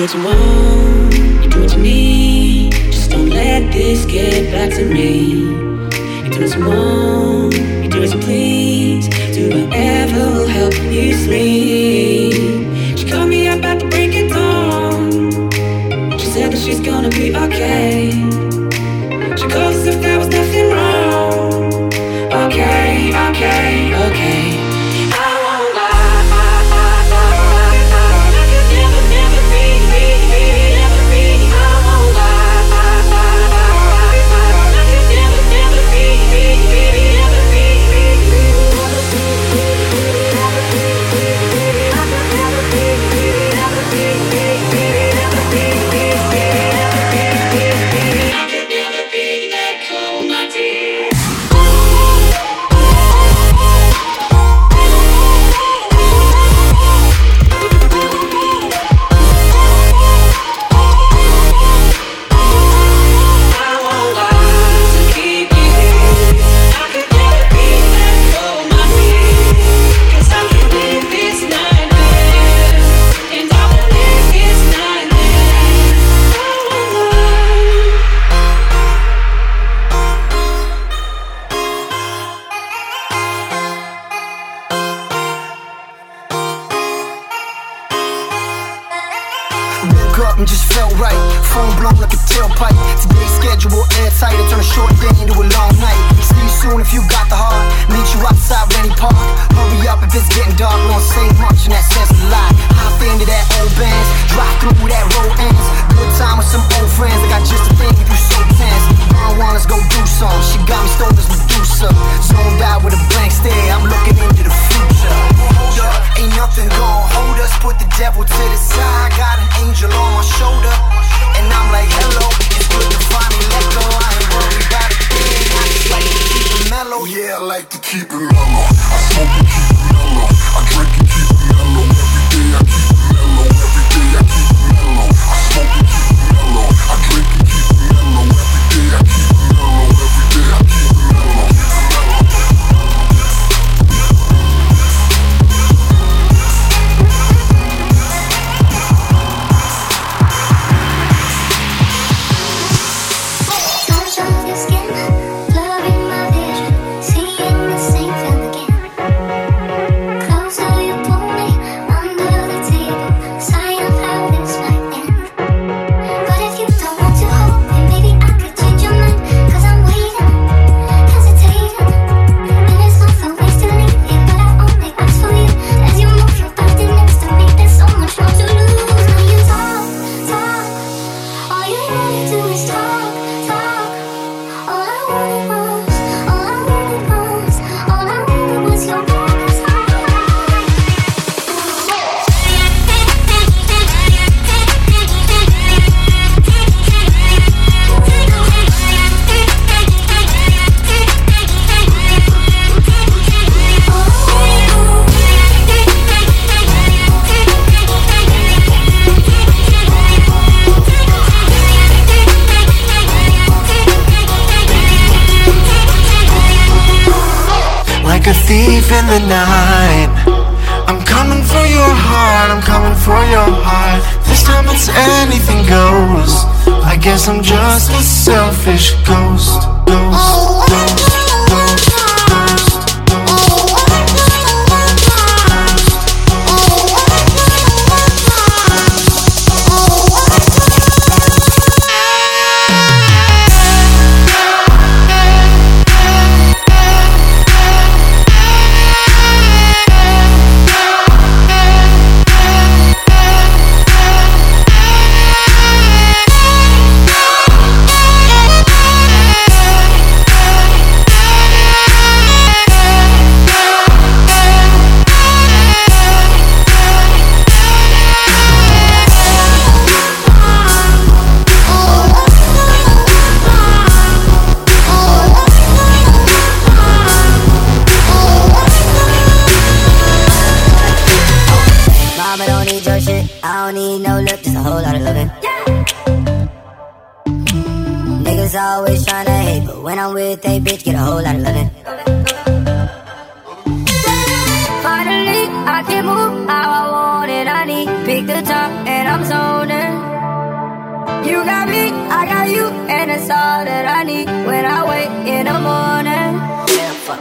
what you want, do what you need. Just don't let this get back to me.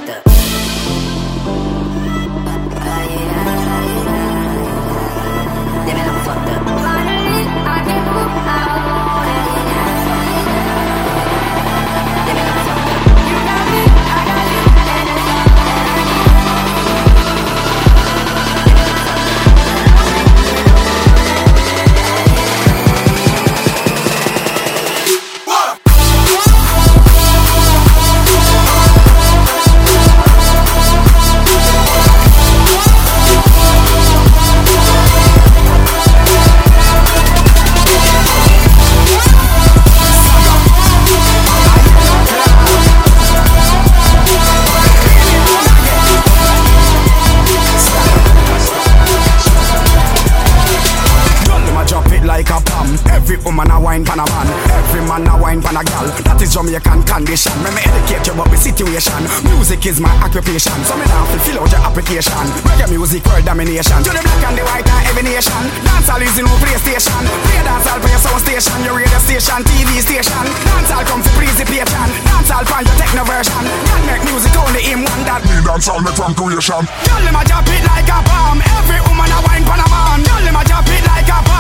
fucked up. music is my occupation. So me now fulfill out your application. Reggae music world domination. To the black and the white and every nation. Dancehall is the new PlayStation. Play dancehall for your sound station, your radio station, TV station. Dancehall come to please the patron. Dancehall find your techno version. God make music only in one that. Me dancehall make from creation. Girl, them a drop it like a bomb. Every woman a wine pan a man. Girl, them a drop it like a bomb.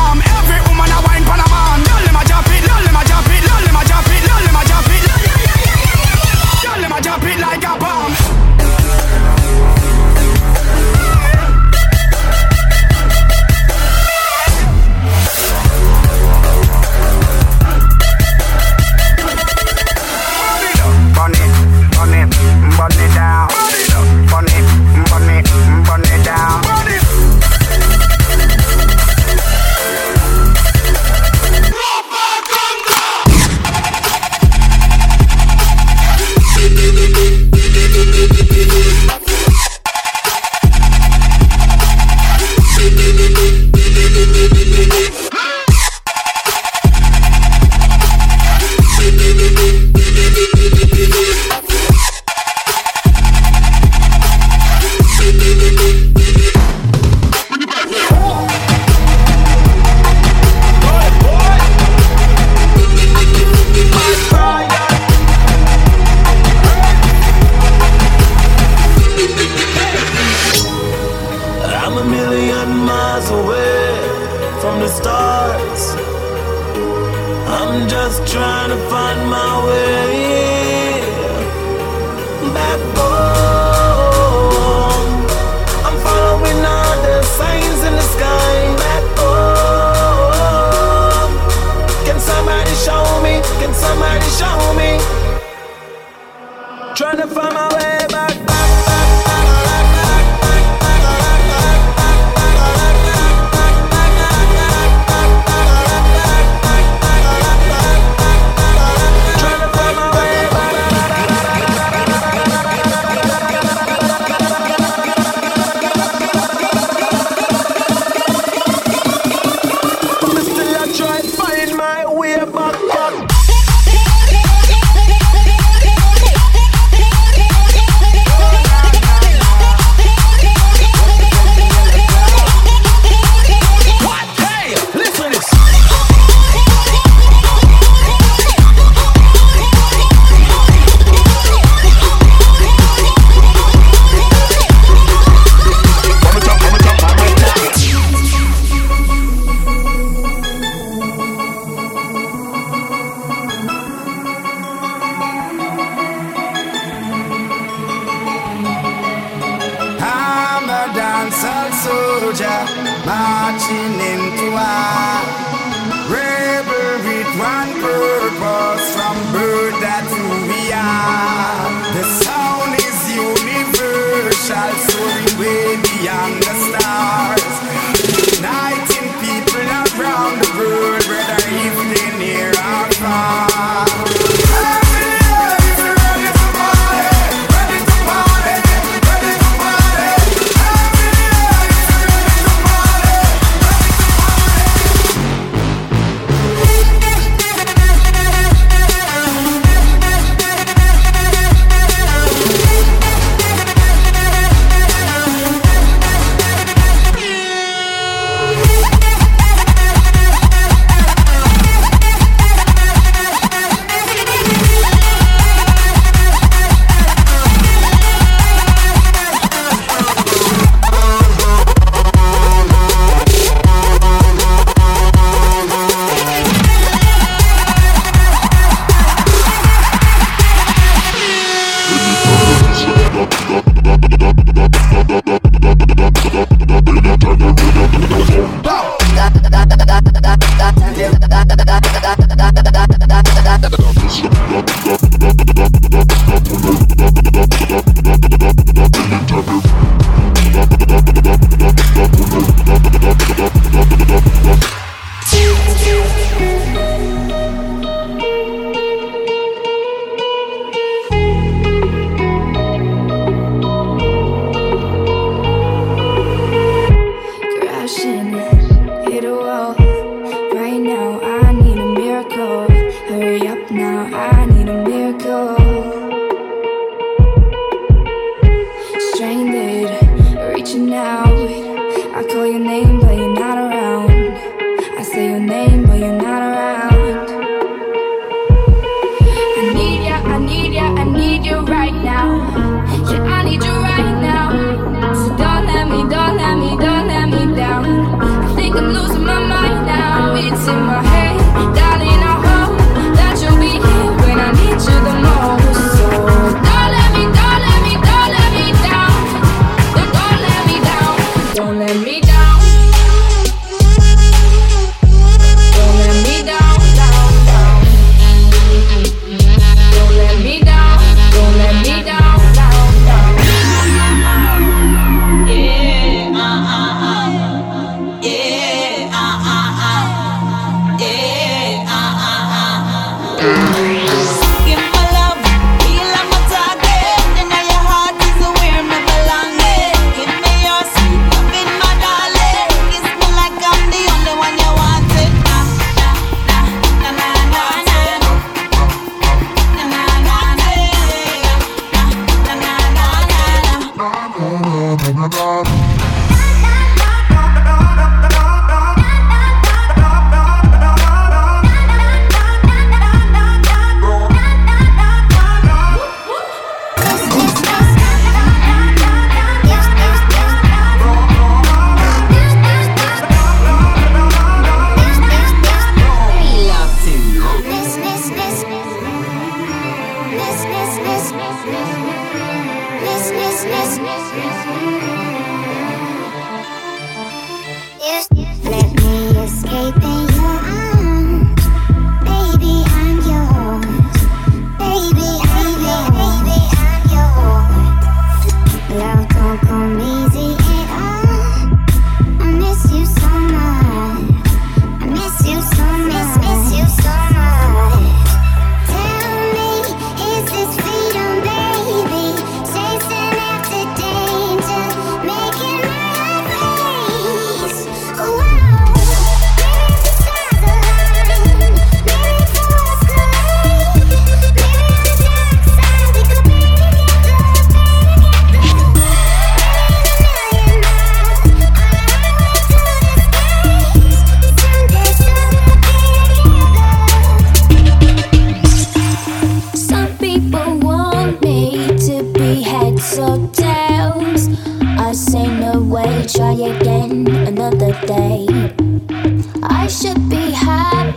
Yes, yes.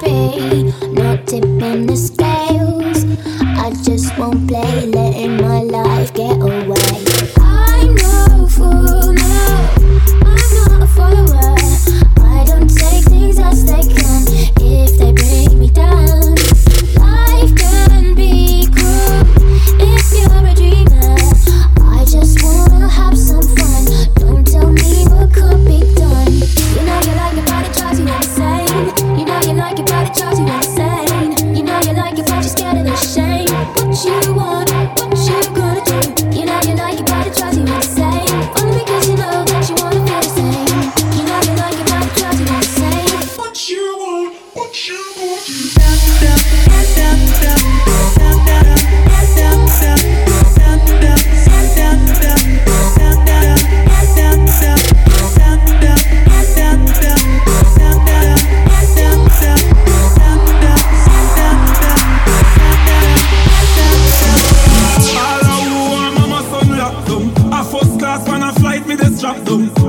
be not tipping the scales. I just won't play, letting my life get away. do.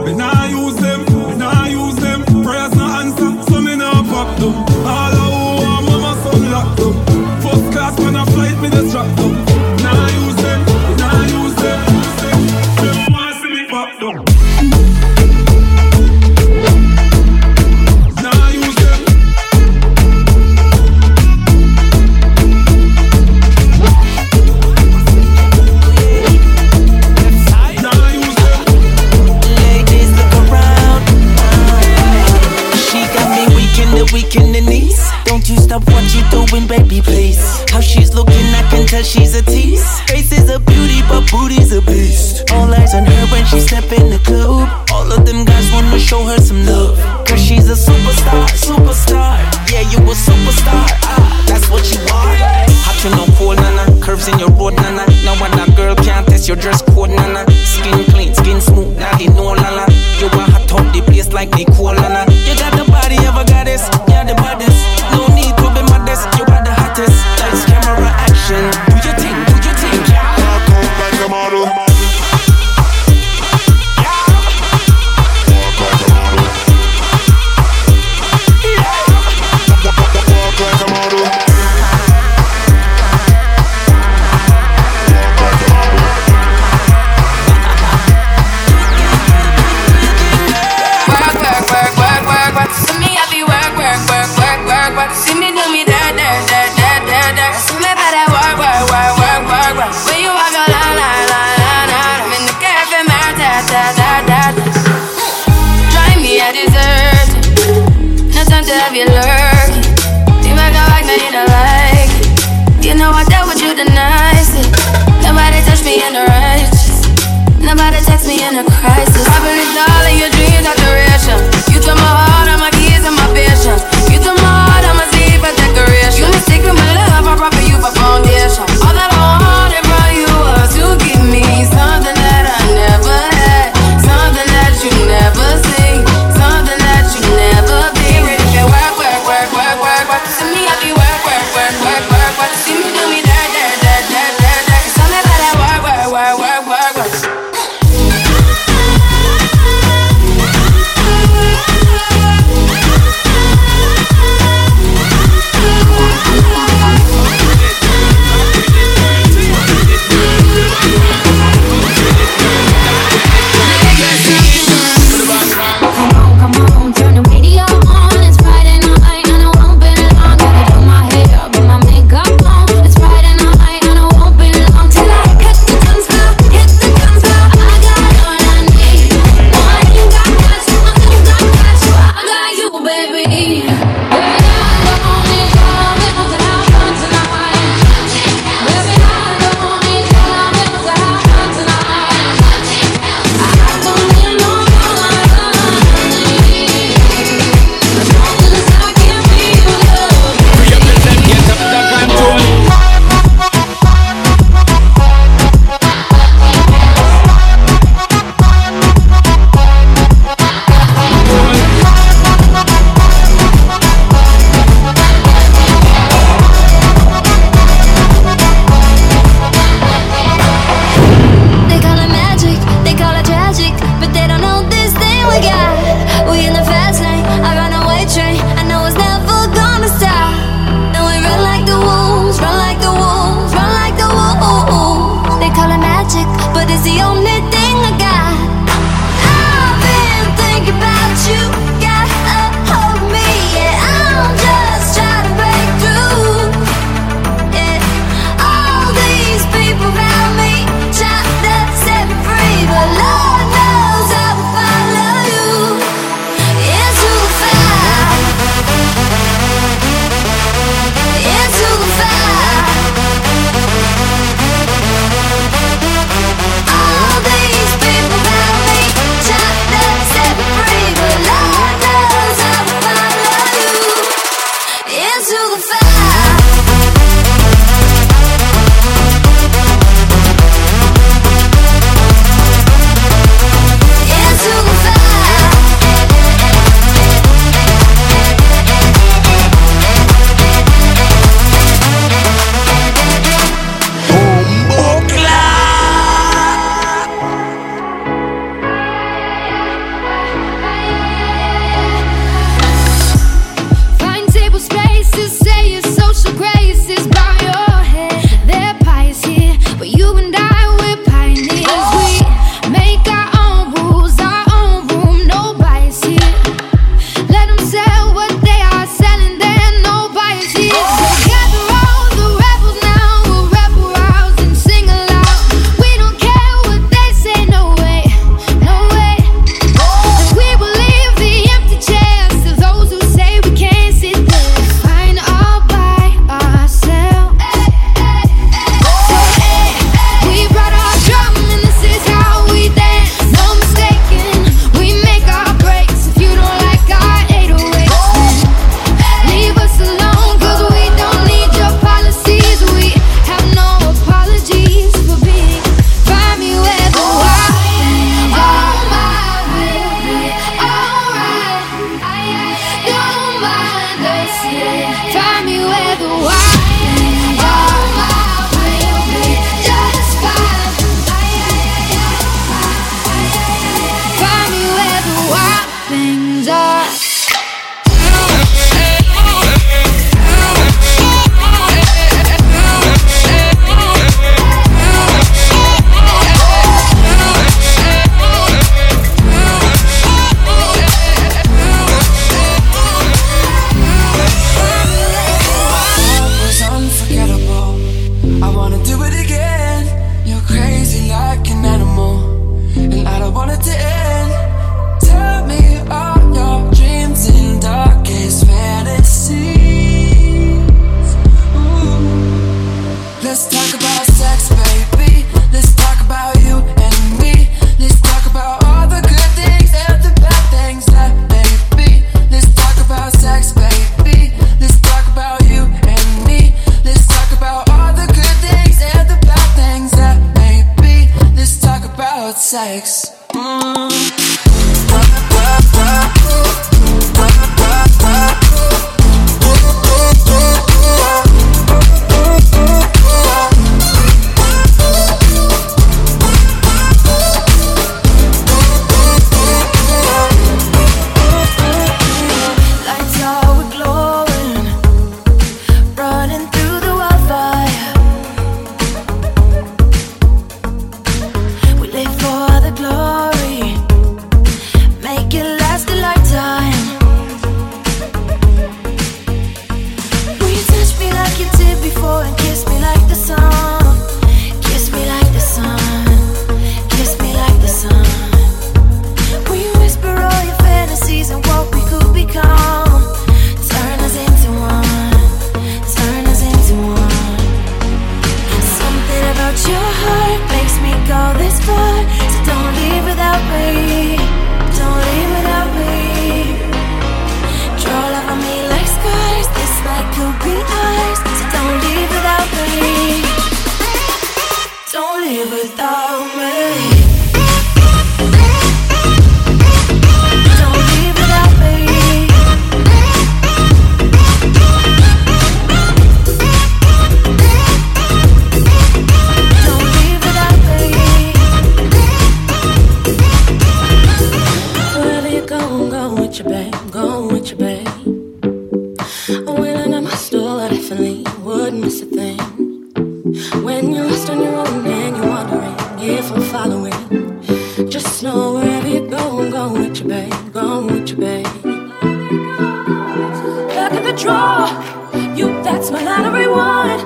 that's my lottery one.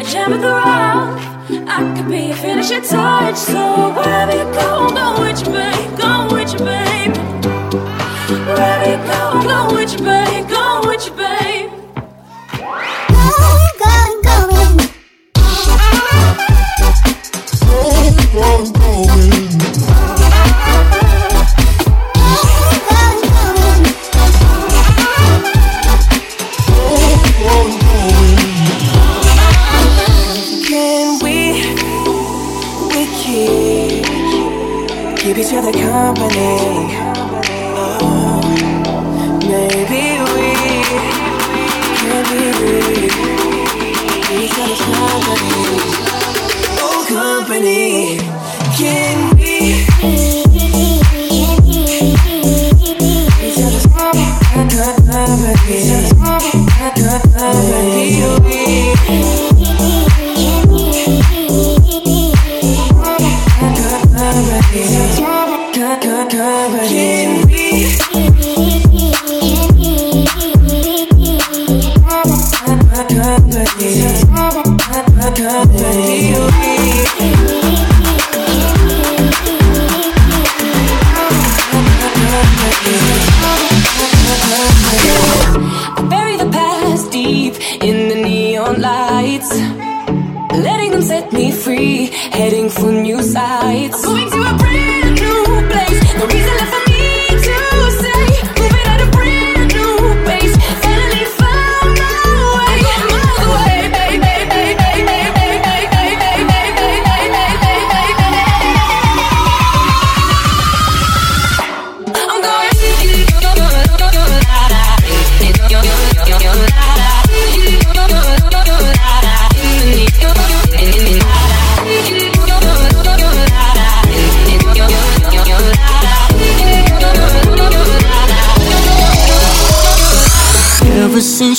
A gem of the rock. I could be a finishing touch. So wherever you go, go with you, babe, go with you, babe. Wherever you go, go with you, babe. company. Can we? Each other's company.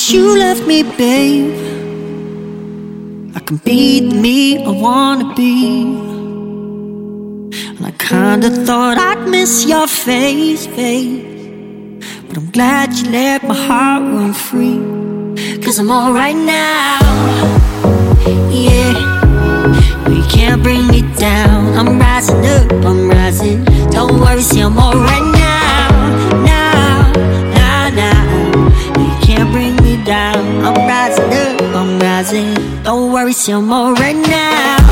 since you left me, babe. I can be the me I wanna be. And I kinda thought I'd miss your face, babe. But I'm glad you let my heart run free. Cause I'm alright now. Yeah. No, you can't bring me down. I'm rising up, I'm rising. Don't worry, see, I'm alright now. Now, now, now. You can't bring down. I'm rising up, I'm rising. Don't worry, some more right now.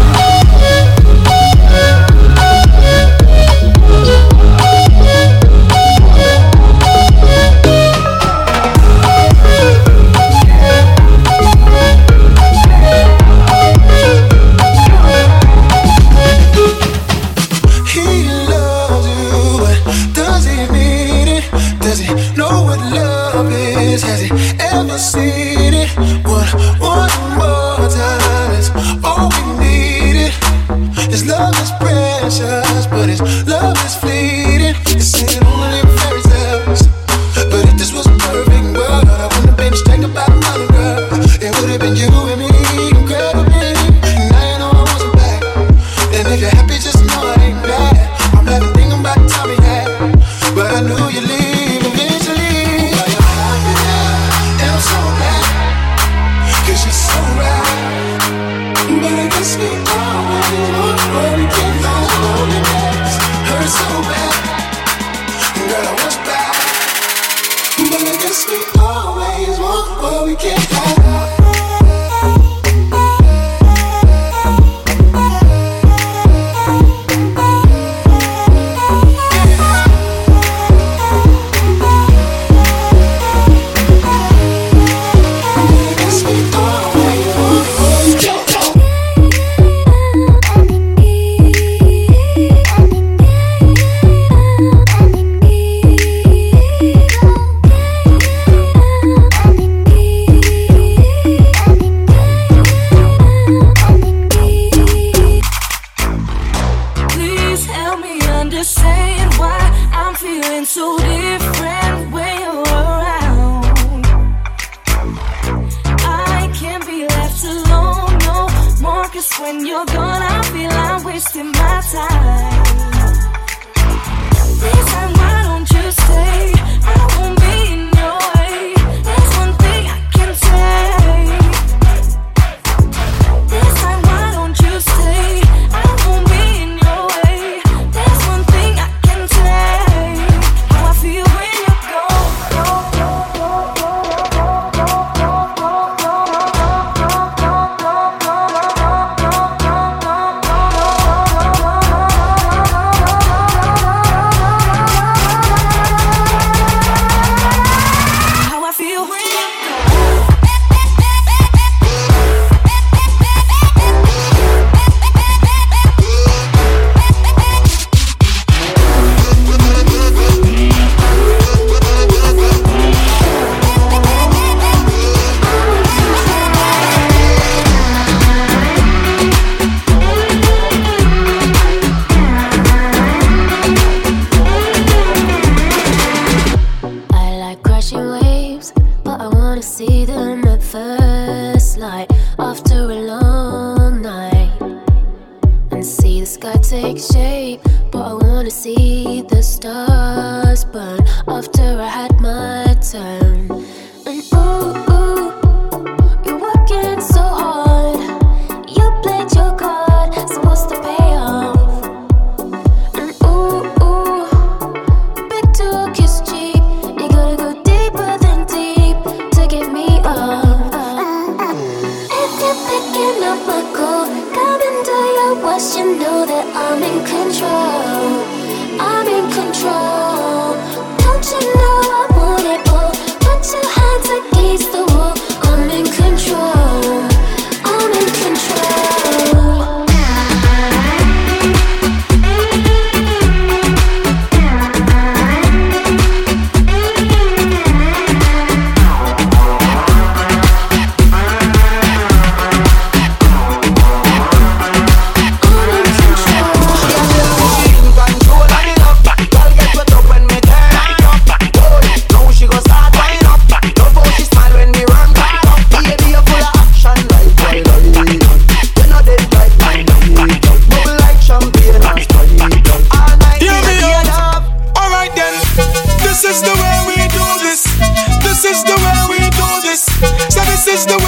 This is the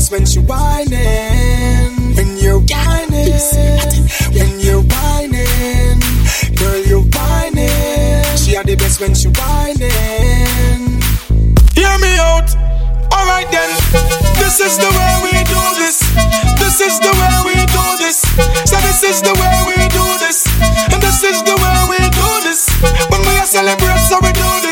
is when she whining, when you're whining, when you're whining, girl you're whining. She had the best when she whining. Hear me out, alright then. This is the way we do this. This is the way we do this. So this is the way we do this, and this is the way we do this. When we are celebrating, so we do this.